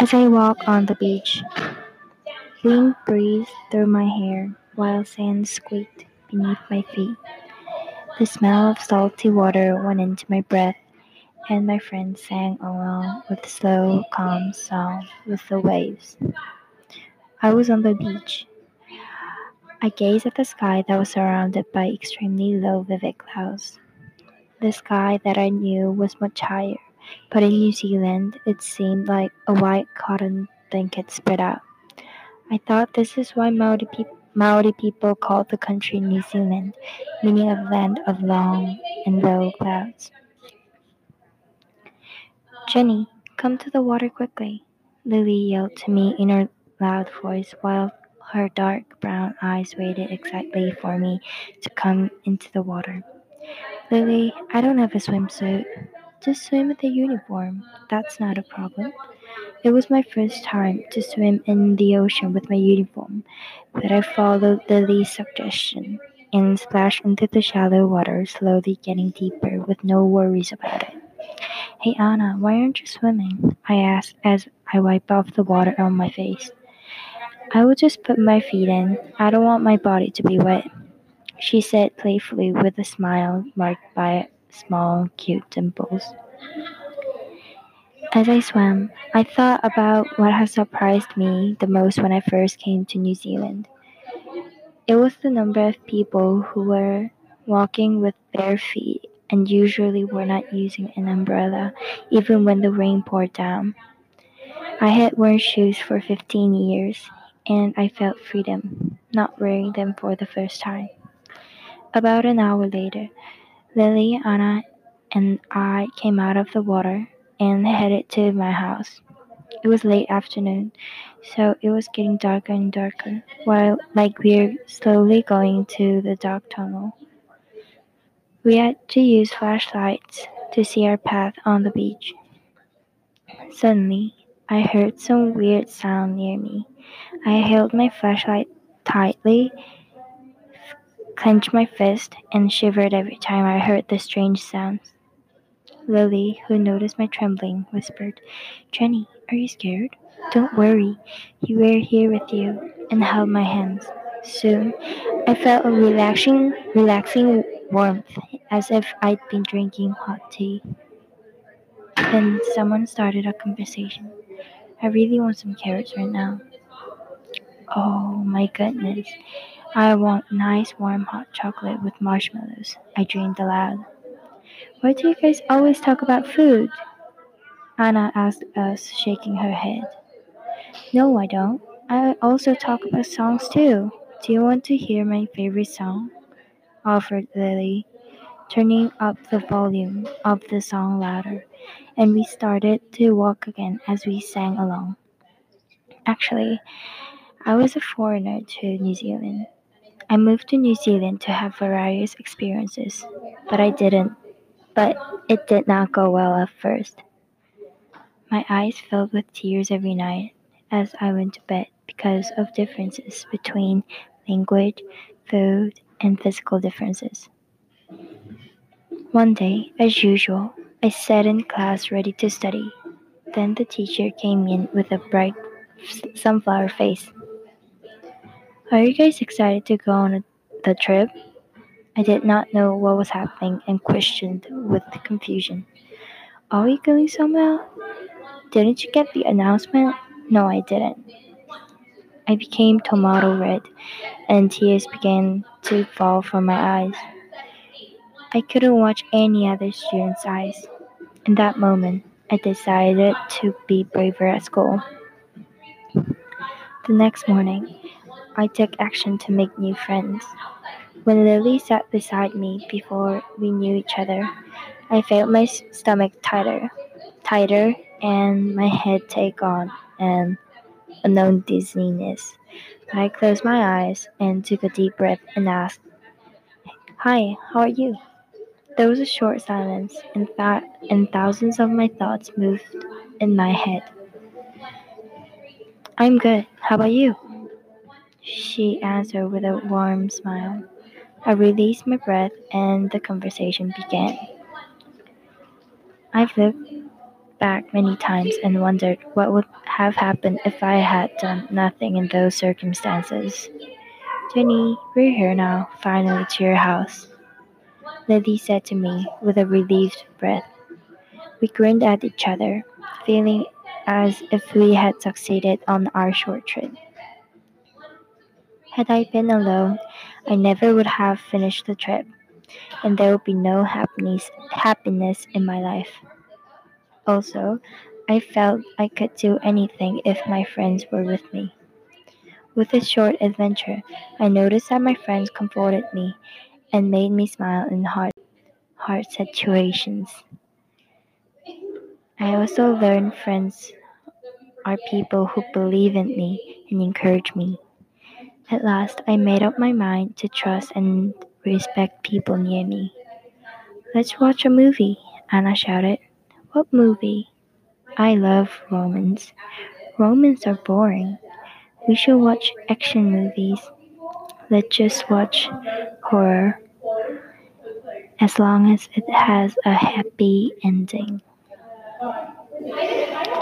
As I walk on the beach, wind breathed through my hair while sand squeaked beneath my feet. The smell of salty water went into my breath, and my friends sang along with slow, calm song with the waves. I was on the beach. I gazed at the sky that was surrounded by extremely low, vivid clouds. The sky that I knew was much higher, but in New Zealand it seemed like a white cotton blanket spread out. I thought this is why Maori, peop- Maori people called the country New Zealand, meaning a land of long and low clouds. Jenny, come to the water quickly, Lily yelled to me in her loud voice while her dark brown eyes waited exactly for me to come into the water. Lily, I don't have a swimsuit. Just swim with a uniform. That's not a problem. It was my first time to swim in the ocean with my uniform, but I followed Lily's suggestion and splashed into the shallow water, slowly getting deeper with no worries about it. Hey Anna, why aren't you swimming? I asked as I wiped off the water on my face. I will just put my feet in. I don't want my body to be wet, she said playfully with a smile marked by small, cute dimples. As I swam, I thought about what had surprised me the most when I first came to New Zealand. It was the number of people who were walking with bare feet and usually were not using an umbrella even when the rain poured down. I had worn shoes for 15 years and I felt freedom, not wearing them for the first time. About an hour later, Lily, Anna, and I came out of the water and headed to my house. It was late afternoon, so it was getting darker and darker, while like we're slowly going to the dark tunnel. We had to use flashlights to see our path on the beach. Suddenly, I heard some weird sound near me. I held my flashlight tightly, clenched my fist, and shivered every time I heard the strange sounds. Lily, who noticed my trembling, whispered, Jenny, are you scared? Don't worry, we're here with you, and held my hands. Soon, I felt a relaxing, relaxing warmth, as if I'd been drinking hot tea. Then someone started a conversation. I really want some carrots right now. Oh my goodness. I want nice warm hot chocolate with marshmallows. I dreamed aloud. Why do you guys always talk about food? Anna asked us, shaking her head. No, I don't. I also talk about songs too. Do you want to hear my favorite song? offered Lily, turning up the volume of the song louder, and we started to walk again as we sang along. Actually, I was a foreigner to New Zealand. I moved to New Zealand to have various experiences, but I didn't but it did not go well at first. My eyes filled with tears every night as I went to bed because of differences between language, food, and physical differences. One day, as usual, I sat in class ready to study. Then the teacher came in with a bright sunflower face. Are you guys excited to go on a, the trip? I did not know what was happening and questioned with confusion. Are we going somewhere? Didn't you get the announcement? No, I didn't. I became tomato red, and tears began to fall from my eyes. I couldn't watch any other student's eyes. In that moment, I decided to be braver at school. The next morning, I took action to make new friends. When Lily sat beside me before we knew each other, I felt my stomach tighter, tighter, and my head take on an unknown dizziness. I closed my eyes and took a deep breath and asked, Hi, how are you? There was a short silence, and, and thousands of my thoughts moved in my head. I'm good. How about you? She answered with a warm smile. I released my breath and the conversation began. I've looked back many times and wondered what would have happened if I had done nothing in those circumstances. Jenny, we're here now, finally to your house, Lily said to me with a relieved breath. We grinned at each other, feeling as if we had succeeded on our short trip. Had I been alone, I never would have finished the trip, and there would be no happiness, happiness in my life. Also, I felt I could do anything if my friends were with me. With this short adventure, I noticed that my friends comforted me and made me smile in hard, hard situations. I also learned friends are people who believe in me and encourage me. At last, I made up my mind to trust and respect people near me. Let's watch a movie, Anna shouted. What movie? I love romance. Romance are boring. We should watch action movies. Let's just watch horror as long as it has a happy ending.